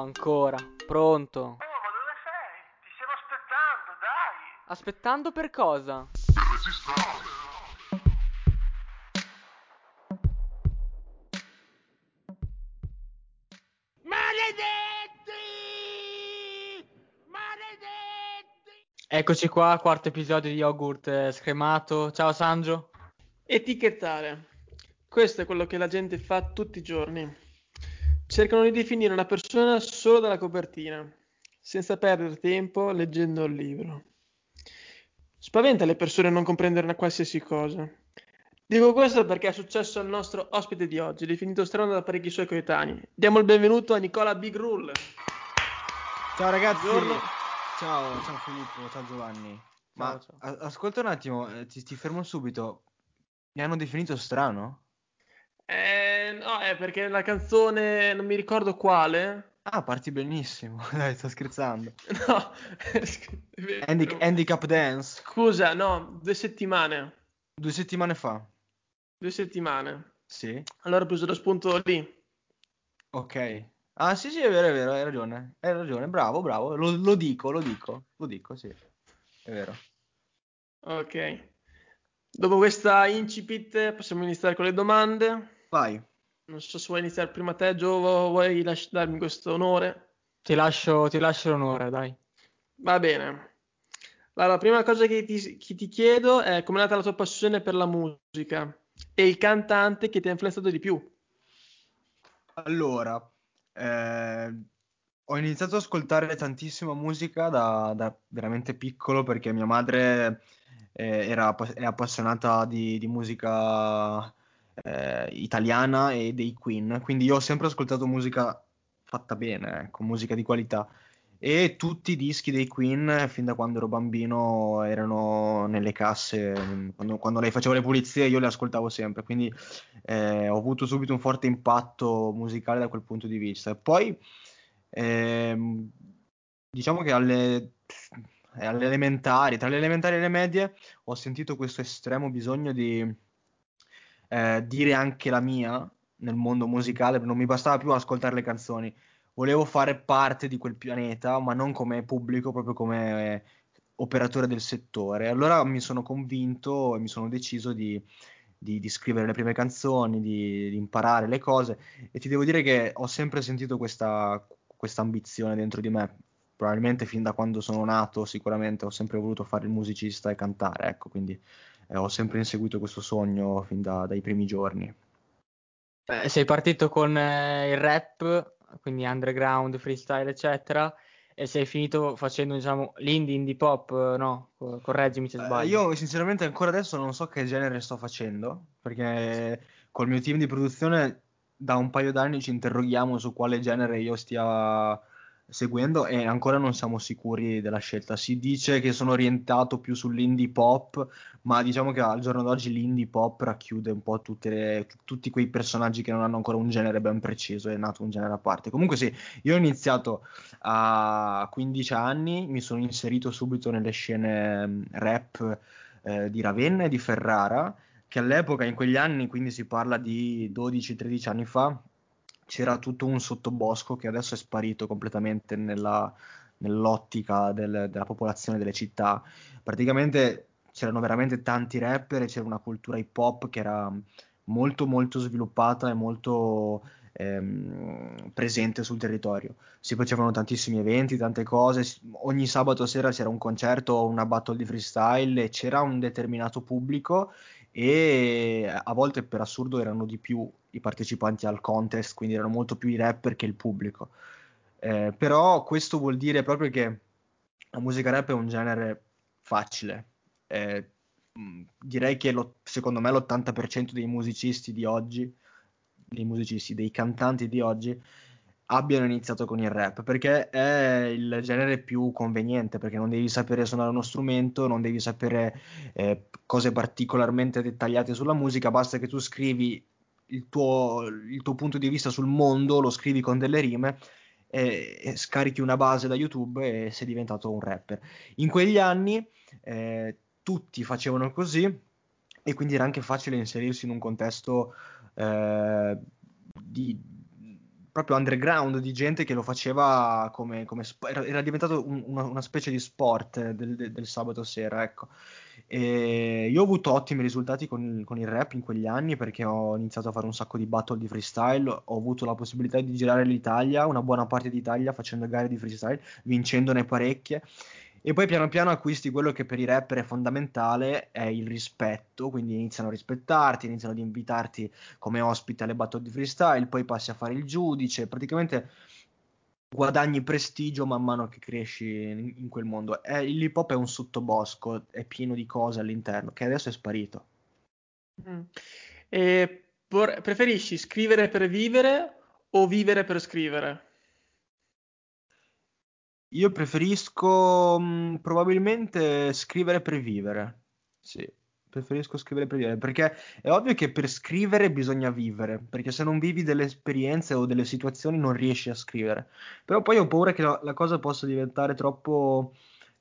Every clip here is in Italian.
ancora. Pronto? Oh, ma dove sei? Ti stiamo aspettando, dai! Aspettando per cosa? Eccoci qua, quarto episodio di Yogurt eh, scremato. Ciao Sangio. Etichettare. Questo è quello che la gente fa tutti i giorni. Cercano di definire una persona solo dalla copertina, senza perdere tempo leggendo il libro. Spaventa le persone non comprendere una qualsiasi cosa. Dico questo perché è successo al nostro ospite di oggi, definito strano da parecchi suoi coetanei. Diamo il benvenuto a Nicola Big Rule. Ciao ragazzi. Buongiorno. Ciao, ciao Filippo, ciao Giovanni. Ma ciao. a- ascolta un attimo, eh, ti, ti fermo subito. Mi hanno definito strano? Eh, no, è perché la canzone, non mi ricordo quale. Ah, parti benissimo. Dai, sto scherzando. No, Handic- handicap dance. scusa, no, due settimane. Due settimane fa. Due settimane. Sì. Allora ho preso lo spunto lì. Ok. Ah, sì, sì, è vero, è vero, hai ragione. Hai ragione, bravo, bravo. Lo, lo dico, lo dico, lo dico, sì. È vero. Ok. Dopo questa incipit possiamo iniziare con le domande. Vai. Non so se vuoi iniziare prima te, Gio, o vuoi lasci- darmi questo onore. Ti lascio, ti lascio l'onore, dai. Va bene. Allora, la prima cosa che ti, che ti chiedo è come è nata la tua passione per la musica e il cantante che ti ha influenzato di più. Allora, eh, ho iniziato ad ascoltare tantissima musica da, da veramente piccolo perché mia madre eh, era, è appassionata di, di musica eh, italiana e dei Queen, quindi io ho sempre ascoltato musica fatta bene, ecco, musica di qualità. E tutti i dischi dei Queen, fin da quando ero bambino, erano nelle casse. Quando, quando lei faceva le pulizie, io le ascoltavo sempre. Quindi eh, ho avuto subito un forte impatto musicale da quel punto di vista. Poi, ehm, diciamo che alle, eh, alle elementari, tra le elementari e le medie, ho sentito questo estremo bisogno di eh, dire anche la mia nel mondo musicale. Non mi bastava più ascoltare le canzoni volevo fare parte di quel pianeta, ma non come pubblico, proprio come eh, operatore del settore. Allora mi sono convinto e mi sono deciso di, di- di scrivere le prime canzoni, di, di imparare le cose e ti devo dire che ho sempre sentito questa, ambizione dentro di me. Probabilmente fin da quando sono nato, sicuramente ho sempre voluto fare il musicista e cantare, ecco, quindi eh, ho sempre inseguito questo sogno fin da- dai primi giorni. Eh, sei partito con eh, il rap, quindi underground, freestyle, eccetera, e sei finito facendo, diciamo, l'indie, indie pop, no? Co- Correggimi se Eh, sbaglio. io sinceramente ancora adesso non so che genere sto facendo, perché col mio team di produzione da un paio d'anni ci interroghiamo su quale genere io stia seguendo e ancora non siamo sicuri della scelta. Si dice che sono orientato più sull'indie pop, ma diciamo che al giorno d'oggi l'indie pop racchiude un po' le- tutti quei personaggi che non hanno ancora un genere ben preciso, è nato un genere a parte. Comunque sì, io ho iniziato a 15 anni, mi sono inserito subito nelle scene mh, rap eh, di Ravenna e di Ferrara, che all'epoca, in quegli anni, quindi si parla di 12-13 anni fa, c'era tutto un sottobosco che adesso è sparito completamente nella- nell'ottica del- della popolazione delle città. Praticamente c'erano veramente tanti rapper e c'era una cultura hip hop che era molto molto sviluppata e molto ehm, presente sul territorio. Si facevano tantissimi eventi, tante cose, ogni sabato sera c'era un concerto o una battle di freestyle e c'era un determinato pubblico e a volte per assurdo erano di più i partecipanti al contest, quindi erano molto più i rapper che il pubblico. Eh, però questo vuol dire proprio che la musica rap è un genere facile. Eh, mh, direi che lo- secondo me l'80% dei musicisti di oggi, dei musicisti, dei cantanti di oggi, abbiano iniziato con il rap, perché è il genere più conveniente, perché non devi sapere suonare uno strumento, non devi sapere eh, cose particolarmente dettagliate sulla musica, basta che tu scrivi il tuo, il tuo punto di vista sul mondo, lo scrivi con delle rime e, e scarichi una base da YouTube e sei diventato un rapper. In quegli anni eh, tutti facevano così e quindi era anche facile inserirsi in un contesto eh, di- proprio underground di gente che lo faceva come, come era diventato un- una, una specie di sport del, del- del sabato sera, ecco. E io ho avuto ottimi risultati con il, con il rap in quegli anni perché ho iniziato a fare un sacco di battle di freestyle, ho avuto la possibilità di girare l'Italia, una buona parte d'Italia facendo gare di freestyle, vincendone parecchie. E poi piano piano acquisti quello che per i rapper è fondamentale, è il rispetto, quindi iniziano a rispettarti, iniziano ad invitarti come ospite alle battle di freestyle, poi passi a fare il giudice, praticamente guadagni prestigio man mano che cresci in, in quel mondo. È, il hip hop è un sottobosco, è pieno di cose all'interno, che adesso è sparito. Mm. E vor- preferisci scrivere per vivere o vivere per scrivere? Io preferisco mh, probabilmente scrivere per vivere. Sì, preferisco scrivere per vivere, perché è ovvio che per scrivere bisogna vivere, perché se non vivi delle esperienze o delle situazioni non riesci a scrivere. Però poi ho paura che la, la cosa possa diventare troppo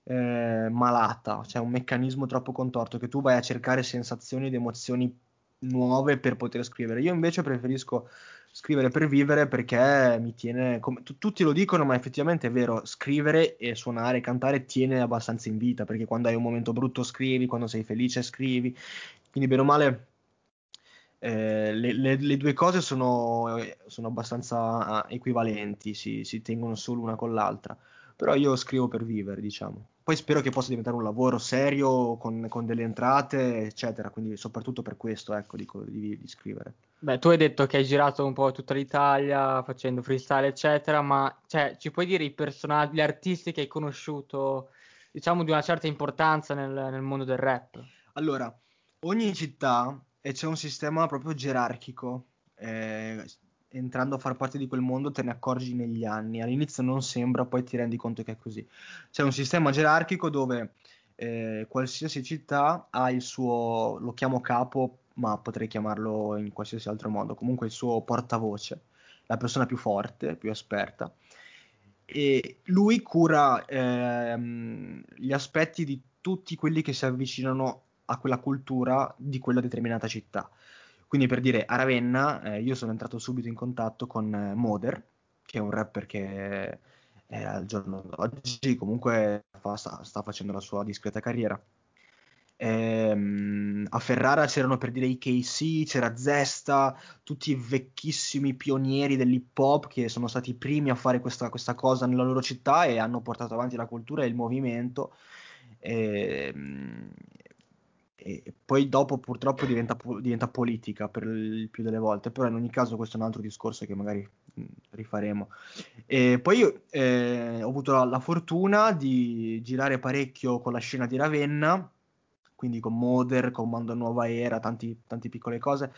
eh, malata, cioè un meccanismo troppo contorto, che tu vai a cercare sensazioni ed emozioni nuove per poter scrivere. Io invece preferisco scrivere per vivere perché mi tiene, come, tu- tutti lo dicono, ma effettivamente è vero, scrivere e suonare cantare tiene abbastanza in vita, perché quando hai un momento brutto scrivi, quando sei felice scrivi, quindi bene o male eh, le, le- le due cose sono, sono abbastanza ah, equivalenti, si, si tengono solo una con l'altra, però io scrivo per vivere, diciamo. Poi spero che possa diventare un lavoro serio, con, con delle entrate, eccetera, quindi soprattutto per questo, ecco, dico di, di scrivere. Beh, tu hai detto che hai girato un po' tutta l'Italia facendo freestyle, eccetera, ma cioè, ci puoi dire i personaggi, gli artisti che hai conosciuto, diciamo, di una certa importanza nel, nel mondo del rap? Allora, ogni città e c'è un sistema proprio gerarchico. eh, entrando a far parte di quel mondo te ne accorgi negli anni. All'inizio non sembra, poi ti rendi conto che è così. C'è un sistema gerarchico dove eh, qualsiasi città ha il suo, lo chiamo capo, ma potrei chiamarlo in qualsiasi altro modo, comunque il suo portavoce, la persona più forte, più esperta. E lui cura ehm, gli aspetti di tutti quelli che si avvicinano a quella cultura di quella determinata città. Quindi per dire a Ravenna, eh, io sono entrato subito in contatto con eh, Moder, che è un rapper che eh, al giorno d'oggi comunque fa- sta, sta facendo la sua discreta carriera. Ehm, a Ferrara c'erano per dire i KC, c'era Zesta, tutti i vecchissimi pionieri dell'hip hop che sono stati i primi a fare questa, questa cosa nella loro città e hanno portato avanti la cultura e il movimento. Ehm, e poi dopo purtroppo diventa, diventa politica per il più delle volte, però in ogni caso questo è un altro discorso che magari mh, rifaremo. E poi io eh, ho avuto la, la fortuna di girare parecchio con la scena di Ravenna, quindi con Moder, con Mando Nuova Era, tante piccole cose,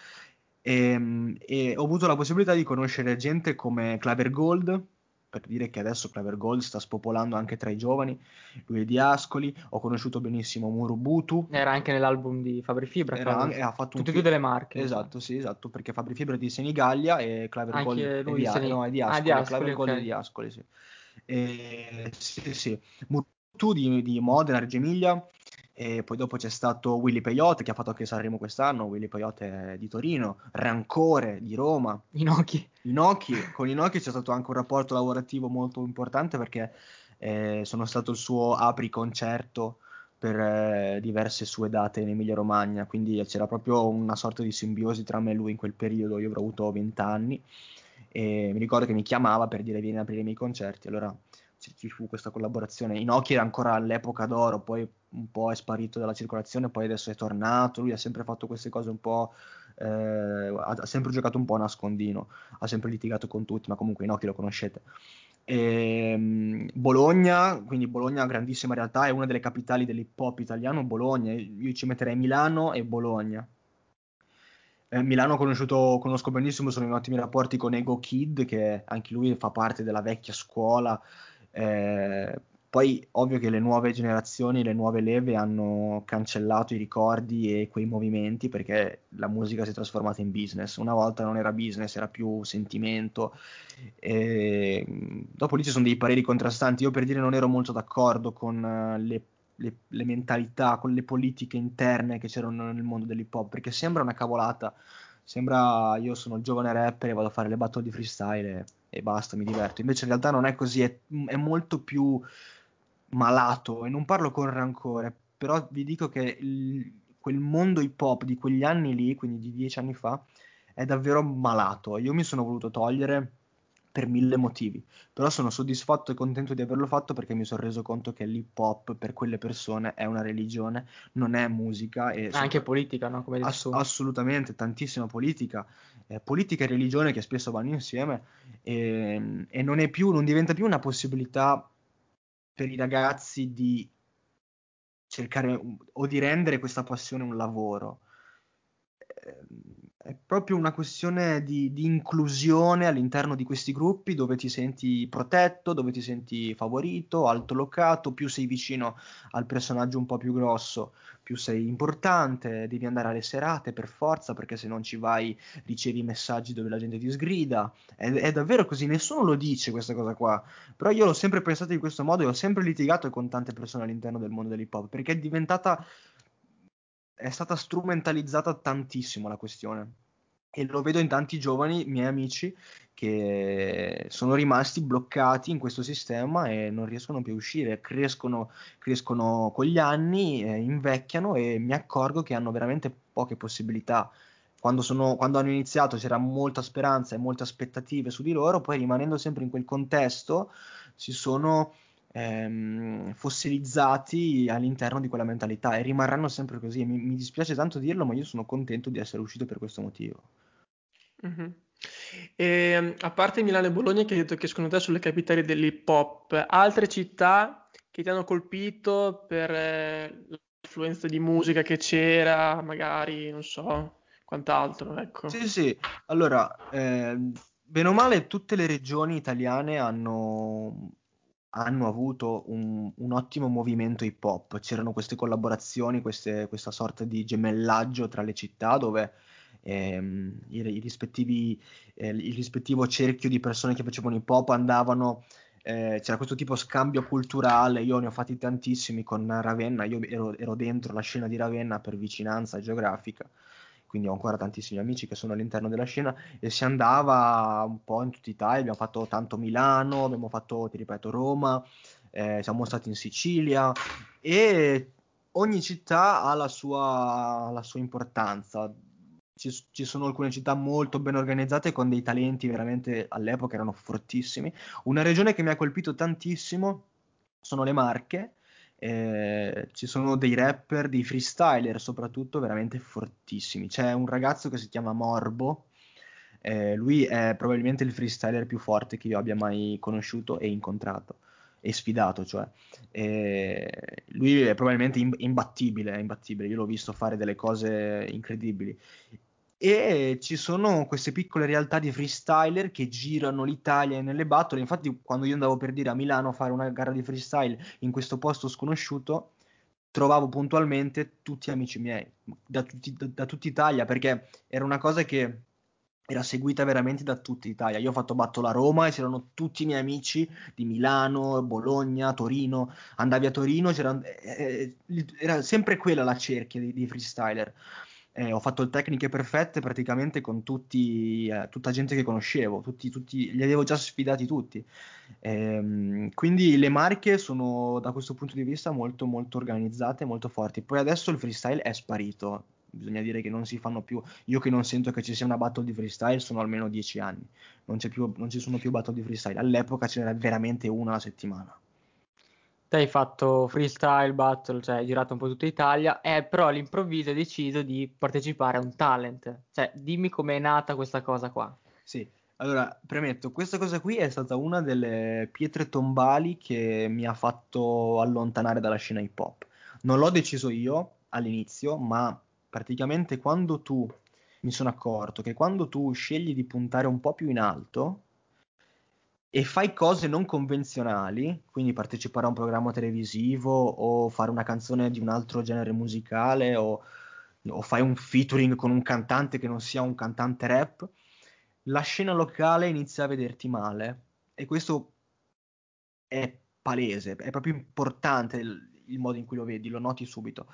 e, e ho avuto la possibilità di conoscere gente come Claver Gold, per dire che adesso Claver Gold sta spopolando anche tra i giovani, lui è di Ascoli, ho conosciuto benissimo Murubutu, Era anche nell'album di Fabri Fibra, era anche- ha fatto tutte e due delle marche. Esatto, sì, esatto, perché Fabri Fibra è di Senigallia e Claver Anche Gold è lui di, Seni- no, è di ah, Ascoli, di Ascoli, Claver Gold è di Ascoli, sì. E, sì, sì. Murubutu di, di Modena, Reggio Emilia, e poi dopo c'è stato Willy Peyote che ha fatto anche Sanremo quest'anno, Willy Peyote di Torino, Rancore di Roma, Inoki. Inoki, con Inoki c'è stato anche un rapporto lavorativo molto importante perché eh, sono stato il suo apri concerto per eh, diverse sue date in Emilia Romagna, quindi c'era proprio una sorta di simbiosi tra me e lui in quel periodo, io avrò avuto 20 anni e mi ricordo che mi chiamava per dire vieni ad aprire i miei concerti, allora ci, ci fu questa collaborazione. Inoki era ancora all'epoca d'oro, poi un po' è sparito dalla circolazione, poi adesso è tornato, lui ha sempre fatto queste cose un po', eh, ha, sempre giocato un po' a nascondino, ha sempre litigato con tutti, ma comunque Inoki lo conoscete. Ehm, Bologna, quindi Bologna, grandissima realtà, è una delle capitali dell'hip hop italiano. Bologna, io ci metterei Milano e Bologna. Eh, Milano conosco benissimo, sono in ottimi rapporti con Ego Kid, che anche lui fa parte della vecchia scuola. Eh, poi, ovvio che le nuove generazioni, le nuove leve hanno cancellato i ricordi e quei movimenti perché la musica si è trasformata in business. Una volta non era business, era più sentimento. E, dopo lì ci sono dei pareri contrastanti. Io per dire non ero molto d'accordo con eh, le, le- le mentalità, con le politiche interne che c'erano nel mondo dell'hip hop, perché sembra una cavolata Sembra io sono il giovane rapper e vado a fare le battle di freestyle e, e basta, mi diverto. Invece in realtà non è così, è, è molto più malato e non parlo con rancore, però vi dico che il, quel mondo hip hop di quegli anni lì, quindi di dieci anni fa, è davvero malato. Io mi sono voluto togliere per mille motivi, però sono soddisfatto e contento di averlo fatto perché mi sono reso conto che l'hip hop per quelle persone è una religione, non è musica. E Anche politica, no? Come ass- assolutamente, tantissima politica, eh, politica e religione che spesso vanno insieme e, e non, più, non diventa più una possibilità per i ragazzi di cercare o di rendere questa passione un lavoro. Proprio una questione di, di, inclusione all'interno di questi gruppi dove ti senti protetto, dove ti senti favorito, altolocato, più sei vicino al personaggio un po' più grosso, più sei importante, devi andare alle serate per forza perché se non ci vai ricevi messaggi dove la gente ti sgrida. È, è davvero così, nessuno lo dice questa cosa qua, però io l'ho sempre pensato in questo modo e ho sempre litigato con tante persone all'interno del mondo dell'hip hop perché è diventata è stata strumentalizzata tantissimo la questione. E lo vedo in tanti giovani miei amici che sono rimasti bloccati in questo sistema e non riescono più a uscire, crescono, crescono con gli anni, eh, invecchiano e mi accorgo che hanno veramente poche possibilità. Quando, sono, quando hanno iniziato c'era molta speranza e molte aspettative su di loro, poi rimanendo sempre in quel contesto si sono ehm, fossilizzati all'interno di quella mentalità e rimarranno sempre così. Mi, mi, dispiace tanto dirlo, ma io sono contento di essere uscito per questo motivo. E, ehm, a parte Milano e Bologna che hai detto che secondo te sono le capitali dell'hip hop, altre città che ti hanno colpito per eh, l'influenza di musica che c'era, magari, non so, quant'altro, ecco. Sì, sì, allora, eh, bene o male tutte le regioni italiane hanno hanno avuto un, un, ottimo movimento hip hop. C'erano queste collaborazioni, queste, questa sorta di gemellaggio tra le città dove ehm, i, rispettivi, eh, il rispettivo cerchio di persone che facevano hip hop andavano. Eh, c'era questo tipo scambio culturale, io ne ho fatti tantissimi con Ravenna, io ero, ero dentro la scena di Ravenna per vicinanza geografica quindi ho ancora tantissimi amici che sono all'interno della scena e si andava un po' in tutta Italia, abbiamo fatto tanto Milano, abbiamo fatto, ti ripeto, Roma, eh, siamo stati in Sicilia e ogni città ha la sua, la sua importanza. Ci, ci, sono alcune città molto ben organizzate con dei talenti veramente all'epoca erano fortissimi. Una regione che mi ha colpito tantissimo sono le Marche, eh, ci sono dei rapper, dei freestyler soprattutto veramente fortissimi. C'è un ragazzo che si chiama Morbo, eh, lui è probabilmente il freestyler più forte che io abbia mai conosciuto e incontrato e sfidato, cioè. E lui è probabilmente imbattibile, imbattibile, io l'ho visto fare delle cose incredibili e ci sono queste piccole realtà di freestyler che girano l'Italia nelle battle. Infatti, quando io andavo per dire a Milano a fare una gara di freestyle in questo posto sconosciuto, trovavo puntualmente tutti amici miei da, tutti, da, da tutta Italia perché era una cosa che era seguita veramente da tutta Italia. Io ho fatto battle a Roma e c'erano tutti i miei amici di Milano, Bologna, Torino. Andavi a Torino, eh, eh, era sempre quella la cerchia di, di freestyler eh, ho fatto tecniche perfette praticamente con tutti, eh, tutta gente che conoscevo, tutti, tutti, li avevo già sfidati tutti. Ehm, quindi le marche sono da questo punto di vista molto molto organizzate, molto forti. Poi adesso il freestyle è sparito, bisogna dire che non si fanno più. Io che non sento che ci sia una battle di freestyle sono almeno dieci anni, non, più, non ci sono più battle di freestyle. All'epoca ce n'era veramente una alla settimana te hai fatto freestyle battle, cioè hai girato un po' tutta Italia, e però all'improvviso hai deciso di partecipare a un talent. Cioè, dimmi com'è nata questa cosa qua. Sì, allora, premetto, questa cosa qui è stata una delle pietre tombali che mi ha fatto allontanare dalla scena hip hop. Non l'ho deciso io all'inizio, ma praticamente quando tu mi sono accorto che quando tu scegli di puntare un po' più in alto, e fai cose non convenzionali, quindi partecipare a un programma televisivo o fare una canzone di un altro genere musicale o, o fai un featuring con un cantante che non sia un cantante rap, la scena locale inizia a vederti male e questo è palese, è proprio importante il, il modo in cui lo vedi, lo noti subito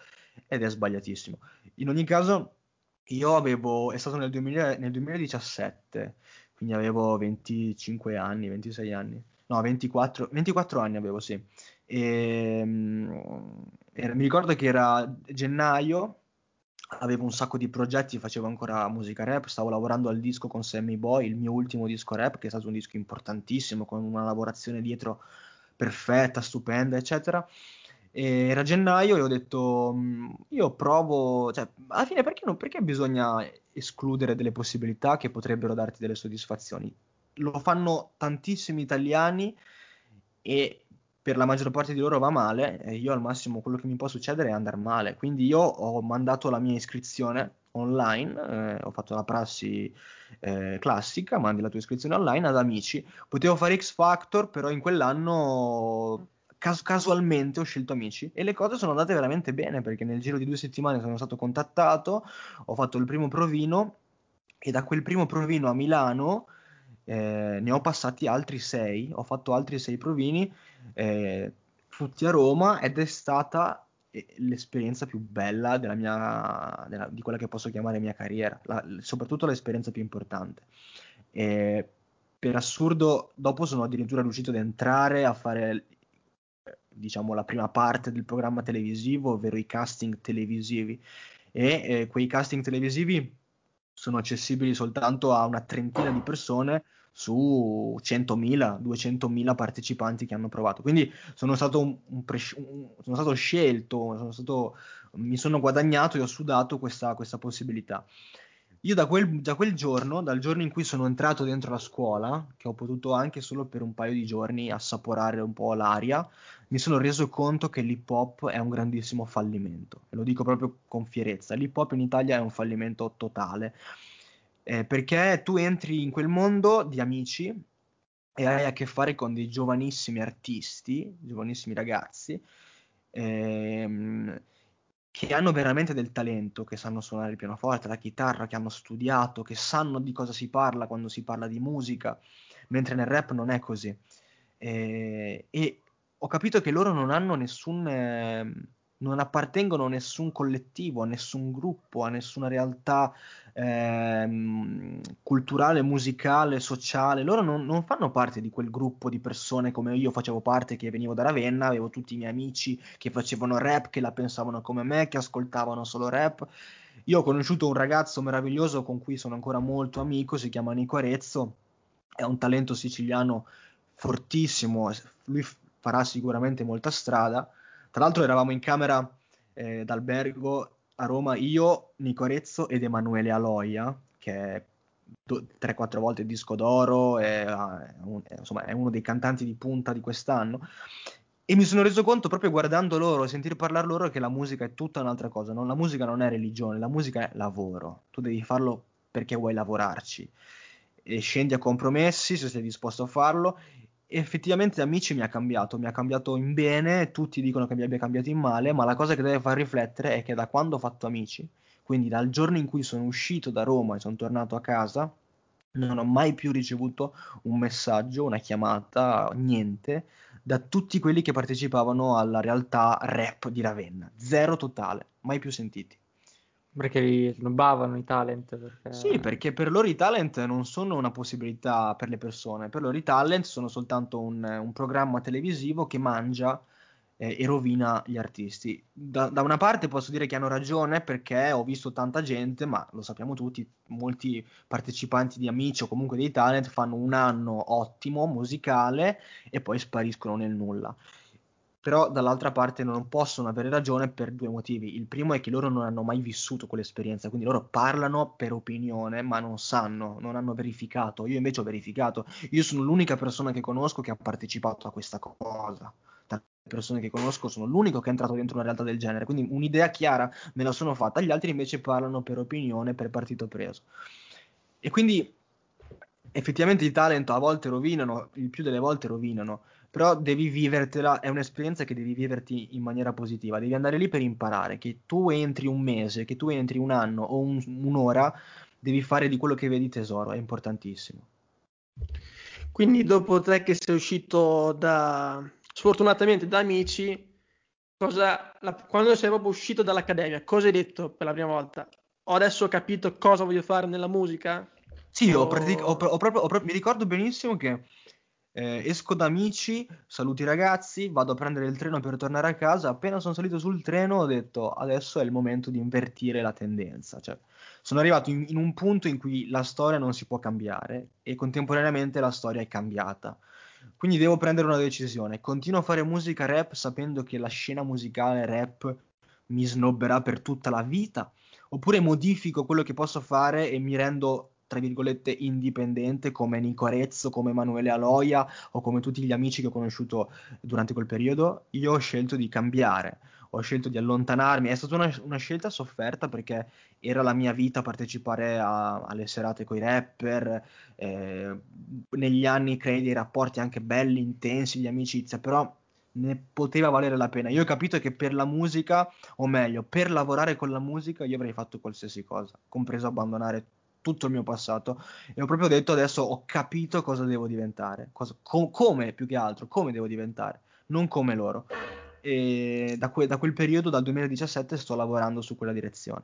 ed è sbagliatissimo. In ogni caso io avevo, è stato nel, 2000 nel 2017, quindi avevo 25 anni, 26 anni, no 24, 24 anni avevo sì. E, mm, era- mi ricordo che era gennaio, avevo un sacco di progetti, facevo ancora musica rap, stavo lavorando al disco con Sammy Boy, il mio ultimo disco rap, che è stato un disco importantissimo, con una lavorazione dietro perfetta, stupenda, eccetera. E era gennaio e ho detto, "Mm, io provo, cioè, alla fine perché, non- perché bisogna escludere delle possibilità che potrebbero darti delle soddisfazioni? Lo fanno tantissimi italiani e per la maggior parte di loro va male, e io al massimo quello che mi può succedere è andare male. Quindi io ho mandato la mia iscrizione online, eh, ho fatto la prassi eh, classica, mandi la tua iscrizione online ad amici. Potevo fare X Factor, però in quell'anno cas- casualmente ho scelto amici e le cose sono andate veramente bene perché nel giro di due settimane sono stato contattato, ho fatto il primo provino e da quel primo provino a Milano eh, ne ho passati altri sei, ho fatto altri sei provini, eh, tutti a Roma ed è stata eh, l'esperienza più bella della mia, della- di quella che posso chiamare mia carriera, la- soprattutto l'esperienza più importante. E per assurdo, dopo sono addirittura riuscito ad entrare a fare, eh, diciamo, la prima parte del programma televisivo, ovvero i casting televisivi. E eh, quei casting televisivi sono accessibili soltanto a una trentina di persone su 100.000, 200.000 partecipanti che hanno provato. Quindi sono stato, un, un pres- un- sono stato scelto, sono stato- mi sono guadagnato e ho sudato questa, questa possibilità. Io da quel, da quel giorno, dal giorno in cui sono entrato dentro la scuola, che ho potuto anche solo per un paio di giorni assaporare un po' l'aria, mi sono reso conto che l'hip hop è un grandissimo fallimento. E lo dico proprio con fierezza. L'hip hop in Italia è un fallimento totale. Eh, perché tu entri in quel mondo di amici e hai a che fare con dei giovanissimi artisti, giovanissimi ragazzi, ehm, che hanno veramente del talento, che sanno suonare il pianoforte, la chitarra, che hanno studiato, che sanno di cosa si parla quando si parla di musica, mentre nel rap non è così. Eh, e ho capito che loro non hanno nessun, ehm, non appartengono a nessun collettivo, a nessun gruppo, a nessuna realtà ehm, culturale, musicale, sociale. Loro non, non fanno parte di quel gruppo di persone come io facevo parte, che venivo da Ravenna, avevo tutti i miei amici che facevano rap, che la pensavano come me, che ascoltavano solo rap. Io ho conosciuto un ragazzo meraviglioso con cui sono ancora molto amico, si chiama Nico Arezzo, è un talento siciliano fortissimo, lui farà sicuramente molta strada. Tra l'altro eravamo in camera eh, d'albergo a Roma io, Nico Arezzo ed Emanuele Aloia, che è do- 3-4 volte disco d'oro, è, un- è- insomma, è uno dei cantanti di punta di quest'anno. E mi sono reso conto proprio guardando loro sentir parlare loro che la musica è tutta un'altra cosa. no? La musica non è religione, la musica è lavoro. Tu devi farlo perché vuoi lavorarci. E scendi a compromessi se sei disposto a farlo. Effettivamente Amici mi ha cambiato, mi ha cambiato in bene, tutti dicono che mi abbia cambiato in male, ma la cosa che deve far riflettere è che da quando ho fatto Amici, quindi dal giorno in cui sono uscito da Roma e sono tornato a casa, non ho mai più ricevuto un messaggio, una chiamata, niente, da tutti quelli che partecipavano alla realtà rap di Ravenna. Zero totale, mai più sentiti. Perché li snobbavano i talent. Perché... Sì, perché per loro i talent non sono una possibilità per le persone, per loro i talent sono soltanto un, un programma televisivo che mangia eh, e rovina gli artisti. Da, da una parte posso dire che hanno ragione perché ho visto tanta gente, ma lo sappiamo tutti, molti partecipanti di Amici o comunque dei talent fanno un anno ottimo, musicale, e poi spariscono nel nulla. Però dall'altra parte non possono avere ragione per due motivi. Il primo è che loro non hanno mai vissuto quell'esperienza, quindi loro parlano per opinione, ma non sanno, non hanno verificato. Io invece ho verificato. Io sono l'unica persona che conosco che ha partecipato a questa cosa. Tra le persone che conosco sono l'unico che è entrato dentro una realtà del genere, quindi un'idea chiara me la sono fatta. Gli altri invece parlano per opinione, per partito preso. E quindi effettivamente i talent a volte rovinano, il più delle volte rovinano però devi vivertela, è un'esperienza che devi viverti in maniera positiva, devi andare lì per imparare, che tu entri un mese, che tu entri un anno o un- un'ora, devi fare di quello che vedi tesoro, è importantissimo. Quindi dopo te che sei uscito da, sfortunatamente da amici, cosa, la- quando sei proprio uscito dall'accademia, cosa hai detto per la prima volta? ho adesso capito cosa voglio fare nella musica? Sì, ho O- pratic- ho ho proprio, ho proprio- mi ricordo benissimo che eh, esco da amici, saluto i ragazzi, vado a prendere il treno per tornare a casa. Appena sono salito sul treno ho detto adesso è il momento di invertire la tendenza. Cioè, sono arrivato in, in un punto in cui la storia non si può cambiare e contemporaneamente la storia è cambiata. Quindi devo prendere una decisione. Continuo a fare musica rap sapendo che la scena musicale rap mi snobberà per tutta la vita, oppure modifico quello che posso fare e mi rendo, tra virgolette, indipendente come Nico Arezzo, come Emanuele Aloia o come tutti gli amici che ho conosciuto durante quel periodo. Io ho scelto di cambiare, ho scelto di allontanarmi. È stata una, una scelta sofferta perché era la mia vita partecipare a- alle serate con i rapper. eh, negli anni crei dei rapporti anche belli, intensi di amicizia, però ne poteva valere la pena. Io ho capito che per la musica, o meglio, per lavorare con la musica, io avrei fatto qualsiasi cosa, compreso abbandonare tutto il mio passato. E ho proprio detto adesso ho capito cosa devo diventare, cosa- co- come più che altro, come devo diventare, non come loro. E da, que- da quel periodo, dal 2017, sto lavorando su quella direzione.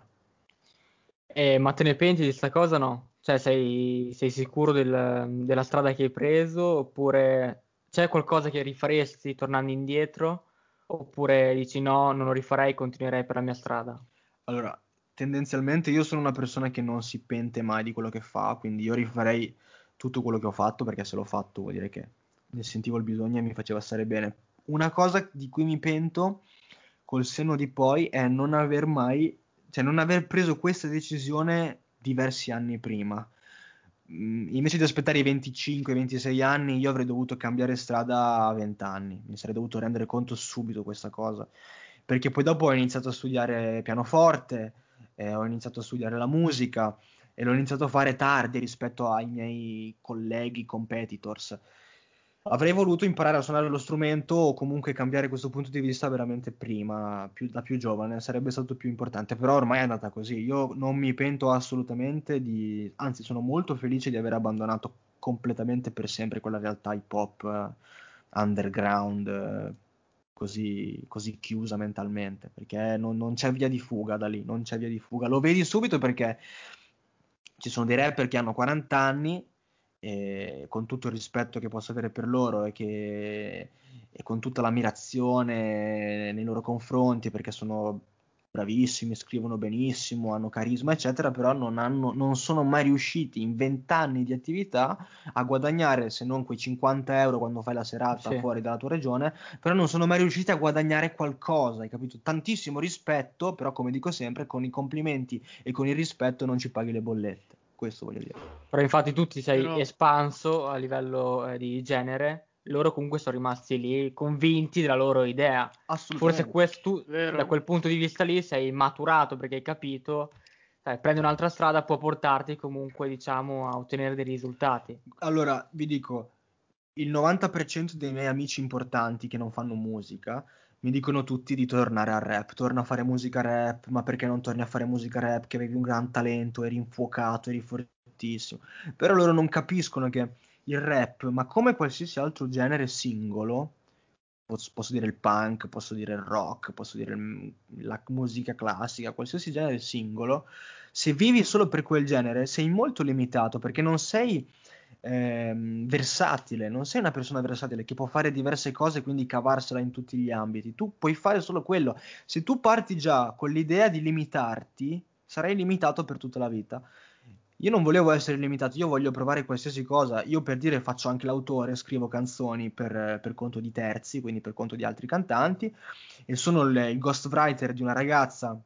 Eh, ma te ne penti di sta cosa no? Cioè, sei, sei sicuro del- della strada che hai preso? Oppure c'è qualcosa che rifaresti tornando indietro? Oppure dici no, non lo rifarei, continuerei per la mia strada? Allora, tendenzialmente io sono una persona che non si pente mai di quello che fa, quindi io rifarei tutto quello che ho fatto perché se l'ho fatto vuol dire che ne sentivo il bisogno e mi faceva stare bene. Una cosa di cui mi pento col senno di poi è non aver mai, cioè non aver preso questa decisione diversi anni prima. Mm, Invece di aspettare i 25-26 anni, io avrei dovuto cambiare strada a 20 anni. Mi sarei dovuto rendere conto subito questa cosa. Perché poi dopo ho iniziato a studiare pianoforte, eh, ho iniziato a studiare la musica e l'ho iniziato a fare tardi rispetto ai miei colleghi competitors. Avrei voluto imparare a suonare lo strumento o comunque cambiare questo punto di vista veramente prima, più- da più giovane, sarebbe stato più importante, però ormai è andata così. Io non mi pento assolutamente di, anzi sono molto felice di aver abbandonato completamente per sempre quella realtà hip hop eh, underground, eh, così, così chiusa mentalmente, perché non, non c'è via di fuga da lì, non c'è via di fuga. Lo vedi subito perché ci sono dei rapper che hanno 40 anni e con tutto il rispetto che posso avere per loro e, che, e con tutta l'ammirazione nei loro confronti perché sono bravissimi, scrivono benissimo, hanno carisma, eccetera, però non, hanno, non sono mai riusciti in vent'anni di attività a guadagnare, se non quei 50 euro quando fai la serata Sì. fuori dalla tua regione, però non sono mai riusciti a guadagnare qualcosa, hai capito? Tantissimo rispetto, però come dico sempre, con i complimenti e con il rispetto non ci paghi le bollette. Questo voglio dire. Però infatti tu ti sei Però- espanso a livello eh, di genere, loro comunque sono rimasti lì convinti della loro idea. Assolutamente. Forse questo, da quel punto di vista lì sei maturato perché hai capito, sai, prendi un'altra strada può portarti comunque, diciamo, a ottenere dei risultati. Allora, vi dico, il 90% dei miei amici importanti che non fanno musica mi dicono tutti di tornare al rap, torna a fare musica rap, ma perché non torni a fare musica rap? Che avevi un gran talento, eri infuocato, eri fortissimo. Però loro non capiscono che il rap, ma come qualsiasi altro genere singolo, posso, dire il punk, posso dire il rock, posso dire la musica classica, qualsiasi genere singolo, se vivi solo per quel genere sei molto limitato perché non sei ehm, versatile, non sei una persona versatile che può fare diverse cose e quindi cavarsela in tutti gli ambiti. Tu puoi fare solo quello. Se tu parti già con l'idea di limitarti, sarai limitato per tutta la vita. Io non volevo essere limitato, io voglio provare qualsiasi cosa. Io per dire faccio anche l'autore, scrivo canzoni per, per conto di terzi, quindi per conto di altri cantanti, e sono il, il ghostwriter di una ragazza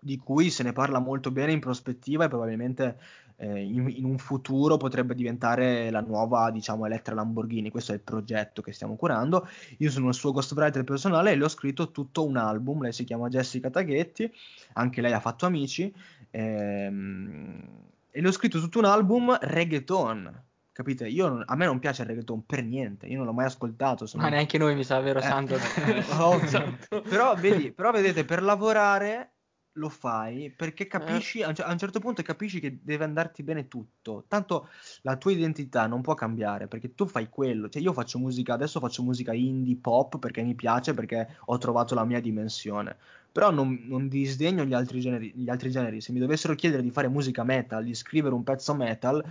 di cui se ne parla molto bene in prospettiva e probabilmente eh, in, in un futuro potrebbe diventare la nuova, diciamo, Elettra Lamborghini. Questo è il progetto che stiamo curando. Io sono il suo ghostwriter personale e le ho scritto tutto un album. Lei si chiama Jessica Taghetti, anche lei ha fatto amici. ehm, e le ho scritto tutto un album reggaeton. Capite? Io non- a me non piace il reggaeton per niente, io non l'ho mai ascoltato. Ma neanche noi mi sa, vero Eh, Sandro? Esatto. Però, vedi, però vedete, per lavorare lo fai perché capisci, a un cer- a un certo punto capisci che deve andarti bene tutto. Tanto la tua identità non può cambiare perché tu fai quello. Cioè, io faccio musica, adesso faccio musica indie pop perché mi piace, perché ho trovato la mia dimensione. Però non, non disdegno gli altri, generi, gli altri generi. Se mi dovessero chiedere di fare musica metal, di scrivere un pezzo metal,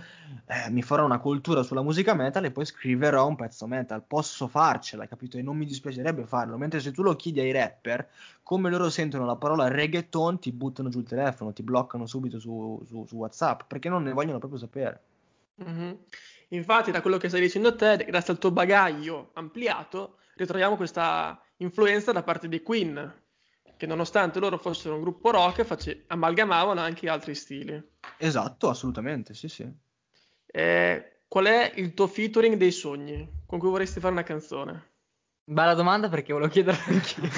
eh, mi farò una cultura sulla musica metal e poi scriverò un pezzo metal. Posso farcela, capito? E non mi dispiacerebbe farlo. Mentre se tu lo chiedi ai rapper, come loro sentono la parola reggaeton, ti buttano giù il telefono, ti bloccano subito su, su, su WhatsApp, perché non ne vogliono proprio sapere. Mhm. Infatti, da quello che stai dicendo te, grazie al tuo bagaglio ampliato, ritroviamo questa influenza da parte dei Queen, che nonostante loro fossero un gruppo rock, face- amalgamavano anche altri stili. Esatto, assolutamente, sì, sì. Eh, qual è il tuo featuring dei sogni con cui vorresti fare una canzone? Bella domanda perché volevo chiedere anch'io.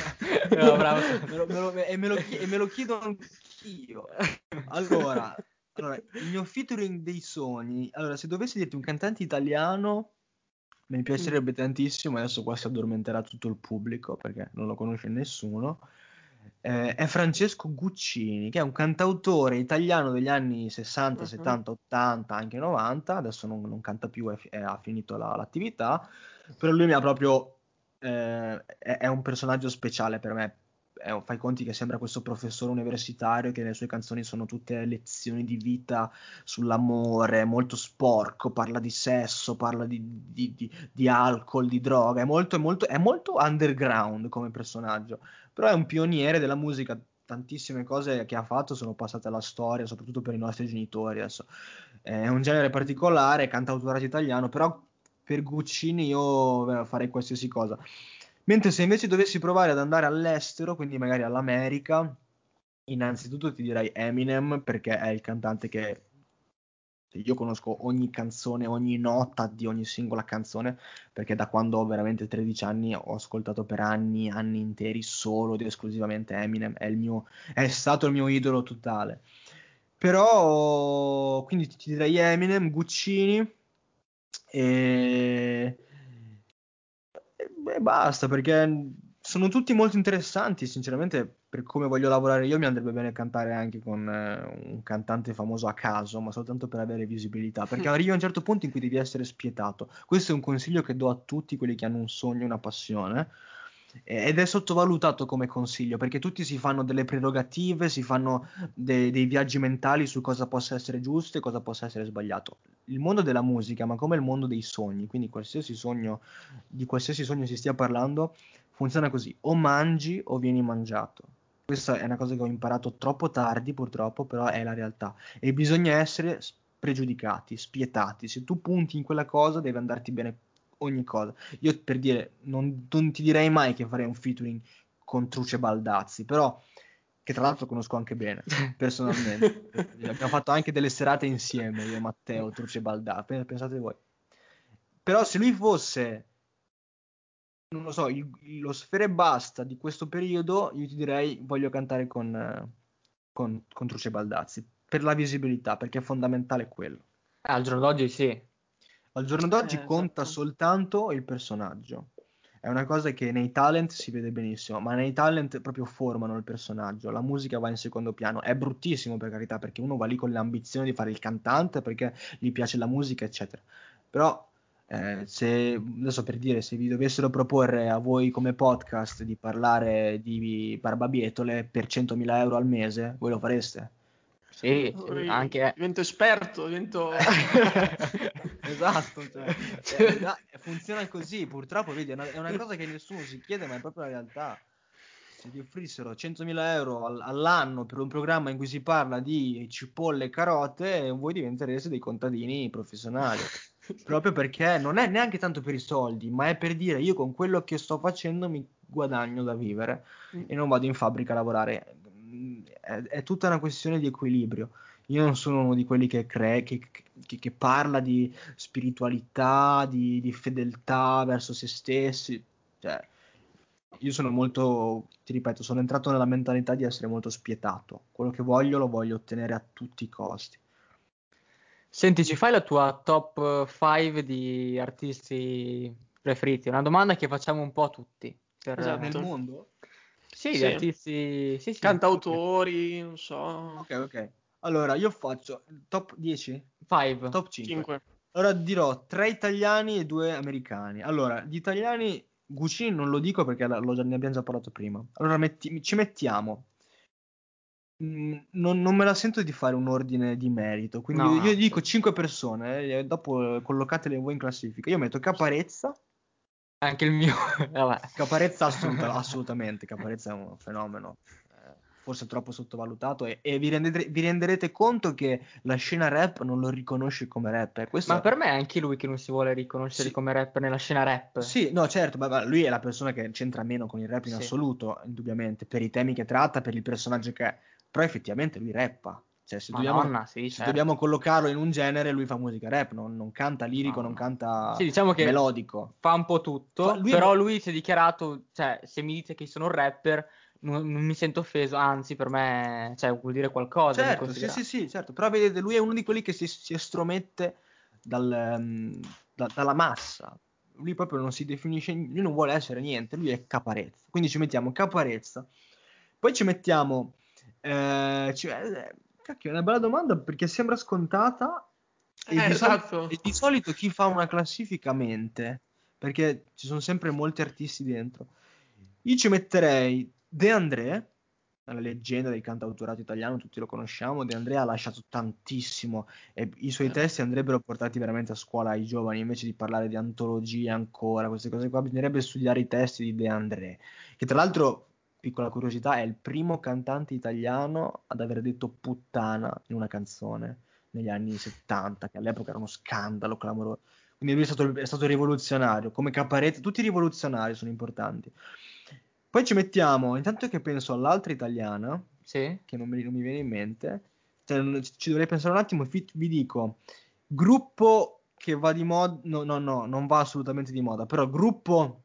No, bravo. Me lo- me lo- e, me lo, e me lo chiedo anch'io. Allora, allora, il mio featuring dei sogni. Allora, se dovessi dirti un cantante italiano, mi piacerebbe tantissimo. Adesso qua si addormenterà tutto il pubblico perché non lo conosce nessuno. Eh, è Francesco Guccini, che è un cantautore italiano degli anni 60, Mhm. 70, 80, anche 90. Adesso non, non canta più, è è- ha finito la- l'attività. Però lui mi ha proprio. eh, è, è un personaggio speciale per me. Un- fai conti che sembra questo professore universitario che le sue canzoni sono tutte lezioni di vita sull'amore, molto sporco, parla di sesso, parla di, di- di- di alcol, di droga, è molto, è molto, è molto underground come personaggio, però è un pioniere della musica. Tantissime cose che ha fatto sono passate alla storia, soprattutto per i nostri genitori. Adesso è un genere particolare, cantautorato italiano, però per Guccini io farei qualsiasi cosa. Mentre se invece dovessi provare ad andare all'estero, quindi magari all'America, innanzitutto ti direi Eminem perché è il cantante che io conosco ogni canzone, ogni nota di ogni singola canzone, perché da quando ho veramente 13 anni ho ascoltato per anni, anni interi solo ed esclusivamente Eminem, è, mio, è stato il mio idolo totale. Però, quindi ti direi Eminem, Guccini e... e basta, perché sono tutti molto interessanti, sinceramente, per come voglio lavorare io mi andrebbe bene cantare anche con eh, un cantante famoso a caso, ma soltanto per avere visibilità, perché arrivi a un certo punto in cui devi essere spietato. Questo è un consiglio che do a tutti quelli che hanno un sogno, una passione. Ed è sottovalutato come consiglio perché tutti si fanno delle prerogative, si fanno de- dei viaggi mentali su cosa possa essere giusto e cosa possa essere sbagliato. Il mondo della musica, ma come il mondo dei sogni, quindi qualsiasi sogno, di qualsiasi sogno si stia parlando, funziona così: o mangi o vieni mangiato. Questa è una cosa che ho imparato troppo tardi, purtroppo, però è la realtà. E bisogna essere pregiudicati, spietati. Se tu punti in quella cosa, deve andarti bene ogni cosa. Io per dire, non, non ti direi mai che farei un featuring con Truce Baldazzi, però che tra l'altro conosco anche bene, personalmente. Abbiamo fatto anche delle serate insieme, io e Matteo, Truce Baldazzi, pensate voi. Però se lui fosse, non lo so, il- lo sfere basta di questo periodo, io ti direi voglio cantare con, eh, con, con Truce Baldazzi, per la visibilità, perché è fondamentale quello. Ah, al giorno d'oggi sì. Al giorno d'oggi Eh, conta esatto. soltanto il personaggio. È una cosa che nei talent si vede benissimo, ma nei talent proprio formano il personaggio. La musica va in secondo piano. È bruttissimo per carità, perché uno va lì con l'ambizione di fare il cantante perché gli piace la musica, eccetera. Però, eh, se adesso per dire, se vi dovessero proporre a voi come podcast di parlare di barbabietole per 100.000 euro al mese, voi lo fareste? Sì, Poi anche... Divento esperto, divento... esatto, cioè, eh, da- funziona così, purtroppo, vedi, è una, è una cosa che nessuno si chiede, ma è proprio la realtà. Se vi offrissero 100.000 euro al- all'anno per un programma in cui si parla di cipolle e carote, voi diventereste dei contadini professionali. Proprio perché non è neanche tanto per i soldi, ma è per dire io con quello che sto facendo mi guadagno da vivere e non vado in fabbrica a lavorare. Mm, È, è tutta una questione di equilibrio. Io non sono uno di quelli che, cre- che, che- che parla di spiritualità, di, di fedeltà verso se stessi. Cioè, io sono molto, ti ripeto, sono entrato nella mentalità di essere molto spietato. Quello che voglio lo voglio ottenere a tutti i costi. Senti, ci fai la tua top 5 di artisti preferiti? Una domanda che facciamo un po' a tutti. Per... Esatto. Nel mondo? Sì, Sì. artisti... Sì, sì. Cantautori, non so, Ok, ok. Allora, io faccio top 10? Five. Top 5. 5. Allora dirò tre italiani e due americani. Allora, gli italiani Guccini non lo dico perché l'ho ne abbiamo già parlato prima. Allora metti- ci mettiamo. Mm, Non, non me la sento di fare un ordine di merito, quindi No, io, io dico 5 persone, eh, dopo collocatele voi in classifica. Io metto Caparezza, Anche il mio, vabbè. Caparezza assoluta- assolutamente, Caparezza è un fenomeno, eh, forse troppo sottovalutato e, e vi, rendete- vi renderete conto che la scena rap non lo riconosce come rapper. Questo Ma per me è anche lui che non si vuole riconoscere Sì. come rapper nella scena rap. Sì, no, certo, ma, ma lui è la persona che c'entra meno con il rap in Sì. assoluto, indubbiamente, per i temi che tratta, per il personaggio che è. Però effettivamente lui rappa. Cioè, se dobbiamo, sì, se certo. dobbiamo collocarlo in un genere, lui fa musica rap, non, non canta lirico, No, non no. canta Sì, diciamo che melodico. fa un po' tutto, Fa- lui è- però lui si è dichiarato, cioè, se mi dite che sono un rapper, non, non mi sento offeso, anzi, per me, cioè, vuol dire qualcosa. Certo, sì, sì, sì, certo. Però vedete, lui è uno di quelli che si, si estromette dal, ehm, da- dalla massa. Lui proprio non si definisce, lui non vuole essere niente, lui è caparezza. Quindi ci mettiamo caparezza. Poi ci mettiamo... eh, ci- eh, cacchio, è una bella domanda perché sembra scontata. E, Eh, di esatto. e di solito chi fa una classifica mente, perché ci sono sempre molti artisti dentro. Io ci metterei De André, la leggenda del cantautorato italiano, tutti lo conosciamo. De André ha lasciato tantissimo e i suoi Eh. testi andrebbero portati veramente a scuola ai giovani invece di parlare di antologie ancora, queste cose qua. Bisognerebbe studiare i testi di De André, che tra l'altro, piccola curiosità, è il primo cantante italiano ad aver detto puttana in una canzone negli anni 70, che all'epoca era uno scandalo clamoroso. Quindi lui è stato, è stato rivoluzionario, come Caparezza, tutti i rivoluzionari sono importanti. Poi ci mettiamo, intanto che penso all'altra italiana, Sì? che non mi, non mi viene in mente, cioè, ci dovrei pensare un attimo, vi dico, gruppo che va di moda, no, no, no, non va assolutamente di moda, però gruppo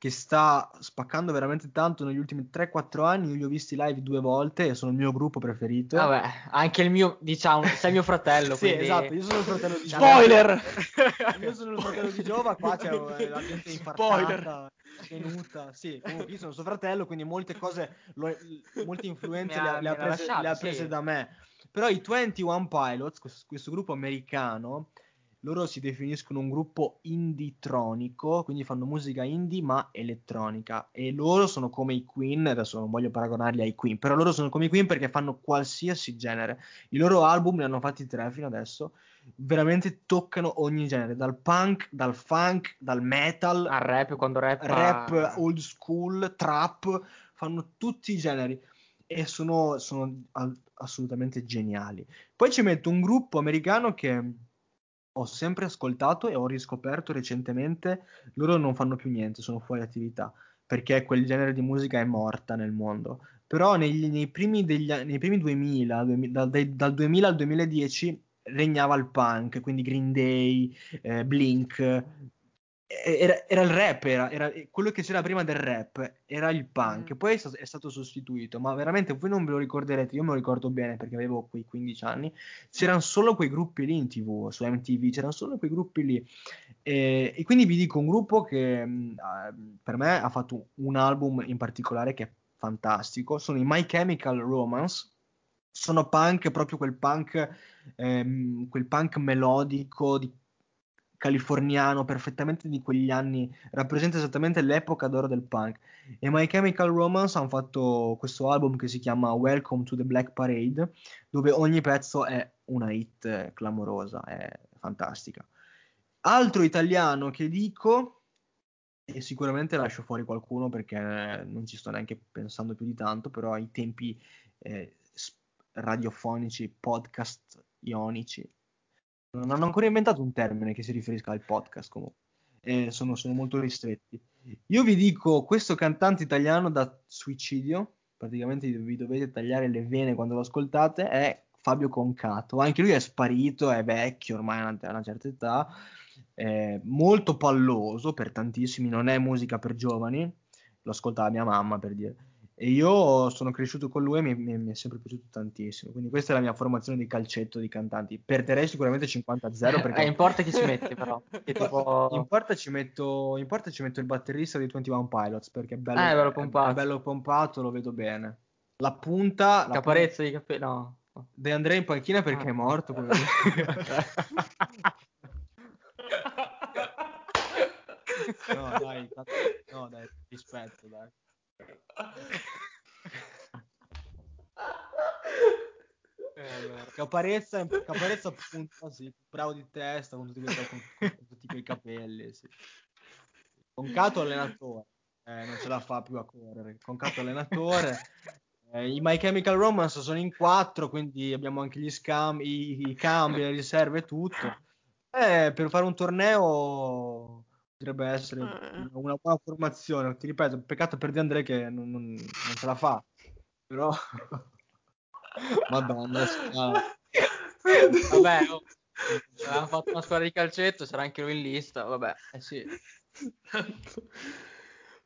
che sta spaccando veramente tanto negli ultimi 3-4 anni, io li ho visti live due volte e sono il mio gruppo preferito. Vabbè, anche il mio, diciamo, sei mio fratello, Sì, quindi... esatto, io sono il fratello di Giova. Spoiler! Io sono il fratello di Giova, qua c'è eh, la gente infartata, tenuta. Sì, comunque io sono suo fratello, quindi molte cose, lo- molte influenze le ha- ha, le ha prese, lasciato, le ha sì. prese da me. Però i 21 Pilots, questo, questo gruppo americano, loro si definiscono un gruppo inditronico, quindi fanno musica indie ma elettronica. E loro sono come i Queen, adesso non voglio paragonarli ai Queen, però loro sono come i Queen perché fanno qualsiasi genere. I loro album, ne hanno fatti tre fino adesso, veramente toccano ogni genere, dal punk, dal funk, dal metal, Al rap, quando rap... rap, old school, trap, fanno tutti i generi e sono, sono assolutamente geniali. Poi ci metto un gruppo americano che ho sempre ascoltato e ho riscoperto recentemente, loro non fanno più niente, sono fuori attività, perché quel genere di musica è morta nel mondo. Però negli- nei, primi degli, nei primi 2000, duemi- dal, dai- dal 2000 al 2010 regnava il punk, quindi Green Day, eh, Blink, era, era il rap, era, era quello che c'era prima del rap, era il punk, Mm. poi è stato, sostituito, ma veramente voi non ve lo ricorderete, io me lo ricordo bene perché avevo quei 15 anni, c'erano solo quei gruppi lì in tv, su MTV, c'erano solo quei gruppi lì. E, e quindi vi dico un gruppo che ah, per me ha fatto un album in particolare che è fantastico, sono i My Chemical Romance, sono punk, proprio quel punk, ehm, quel punk melodico di californiano perfettamente di quegli anni, rappresenta esattamente l'epoca d'oro del punk. E My Chemical Romance hanno fatto questo album che si chiama Welcome to the Black Parade, dove ogni pezzo è una hit clamorosa, è fantastica. Altro italiano che dico, e sicuramente lascio fuori qualcuno perché non ci sto neanche pensando più di tanto, però ai tempi eh, radiofonici, podcast ionici, non hanno ancora inventato un termine che si riferisca al podcast comunque. Eh, sono, sono molto ristretti. Io vi dico, questo cantante italiano da suicidio, praticamente vi dovete tagliare le vene quando lo ascoltate, è Fabio Concato. Anche lui è sparito, è vecchio, ormai a una, una certa età, è molto palloso per tantissimi, non è musica per giovani, lo ascoltava mia mamma per dire. E io sono cresciuto con lui e mi, mi- mi è sempre piaciuto tantissimo. Quindi questa è la mia formazione di calcetto di cantanti. Perderei sicuramente 50-0 perché... Eh, importa chi ci metti, però. Tipo... In porta, ci metto, in porta ci metto il batterista di 21 Pilots perché è bello, è bello pompato. è bello pompato, lo vedo bene. La punta, la Caparezza di capelli... No. punta- De André in panchina perché Ah. è morto. No, dai, no, dai, rispetto, dai. Eh. Caparezza, Caparezza appunto, sì, bravo di testa, con tutti quei, con- con tutti quei capelli, sì. Concato allenatore, eh, non ce la fa più a correre. Concato allenatore. Eh, I My Chemical Romance sono in quattro, quindi abbiamo anche gli scambi, i, i cambi, le riserve tutto. Eh, per fare un torneo potrebbe essere Eh. una buona formazione. Ti ripeto, peccato per Di André che non, non- non ce la fa. Però, madonna, Vabbè, oh, avevamo fatto una squadra di calcetto, sarà anche lui in lista. Vabbè, eh sì.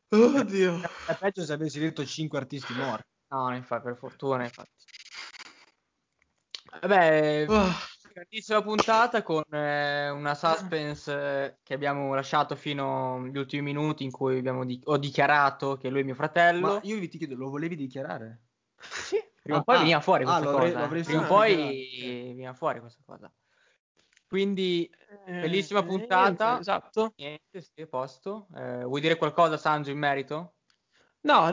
Oddio. è peggio se avessi detto 5 artisti morti. No, infatti, per fortuna, infatti. Vabbè, Ah, grandissima puntata con eh, una suspense eh, che abbiamo lasciato fino agli ultimi minuti in cui abbiamo di- ho dichiarato che lui è mio fratello. Ma io vi ti chiedo, lo volevi dichiarare? Sì, prima o Ah, poi ah, veniva fuori ah, questa avrei- cosa. eh. Prima o poi veniva fuori questa cosa. Quindi, eh, bellissima eh, puntata. niente, esatto. niente, sì, a posto. Eh, vuoi dire qualcosa, Sanjo, in merito? No,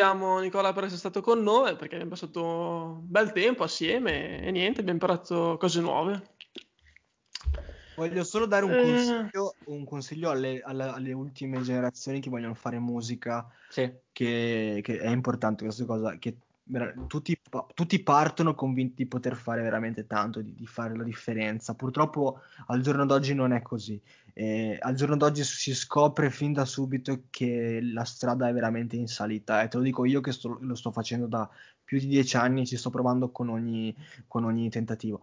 ringraziamo Nicola per essere stato con noi perché abbiamo passato un bel tempo assieme e niente, abbiamo imparato cose nuove. Voglio solo dare un Eh. consiglio, un consiglio alle, alle- alle ultime generazioni che vogliono fare musica, Sì. che, che è importante questa cosa, che tutti, tutti partono convinti di poter fare veramente tanto, di, di fare la differenza. Purtroppo al giorno d'oggi non è così. Eh, al giorno d'oggi si scopre fin da subito che la strada è veramente in salita e te lo dico io che sto- lo sto facendo da più di dieci anni, ci sto provando con ogni, con ogni tentativo.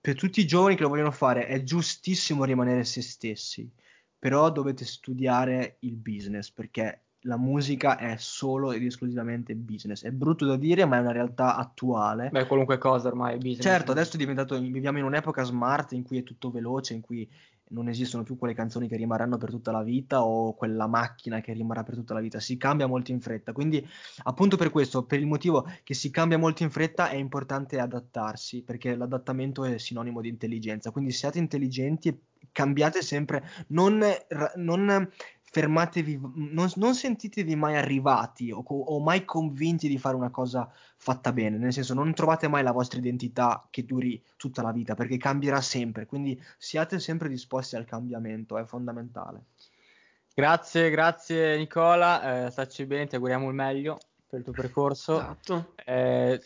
Per tutti i giovani che lo vogliono fare è giustissimo rimanere se stessi, però dovete studiare il business perché la musica è solo ed esclusivamente business. È brutto da dire, ma è una realtà attuale. Beh, qualunque cosa ormai è business. Certo, adesso è diventato, viviamo in un'epoca smart in cui è tutto veloce, in cui non esistono più quelle canzoni che rimarranno per tutta la vita o quella macchina che rimarrà per tutta la vita. Si cambia molto in fretta. Quindi, appunto per questo, per il motivo che si cambia molto in fretta, è importante adattarsi, perché l'adattamento è sinonimo di intelligenza. Quindi siate intelligenti e cambiate sempre, non, non fermatevi, non, non sentitevi mai arrivati o, o mai convinti di fare una cosa fatta bene, nel senso non trovate mai la vostra identità che duri tutta la vita perché cambierà sempre, quindi siate sempre disposti al cambiamento, è fondamentale. Grazie, grazie Nicola, eh, stacci bene, ti auguriamo il meglio per il tuo percorso. Esatto. Eh,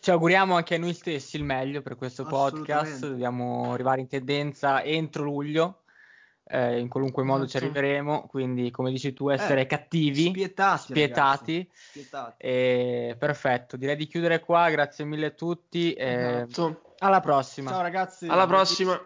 ci auguriamo anche a noi stessi il meglio per questo podcast, dobbiamo arrivare in tendenza entro luglio, eh, in qualunque modo ci Esatto. arriveremo, quindi come dici tu essere Eh, cattivi, Spietati, spietati. ragazzi, spietati. E perfetto, direi di chiudere qua, grazie mille a tutti e Esatto. alla prossima. Ciao ragazzi. Alla prossima.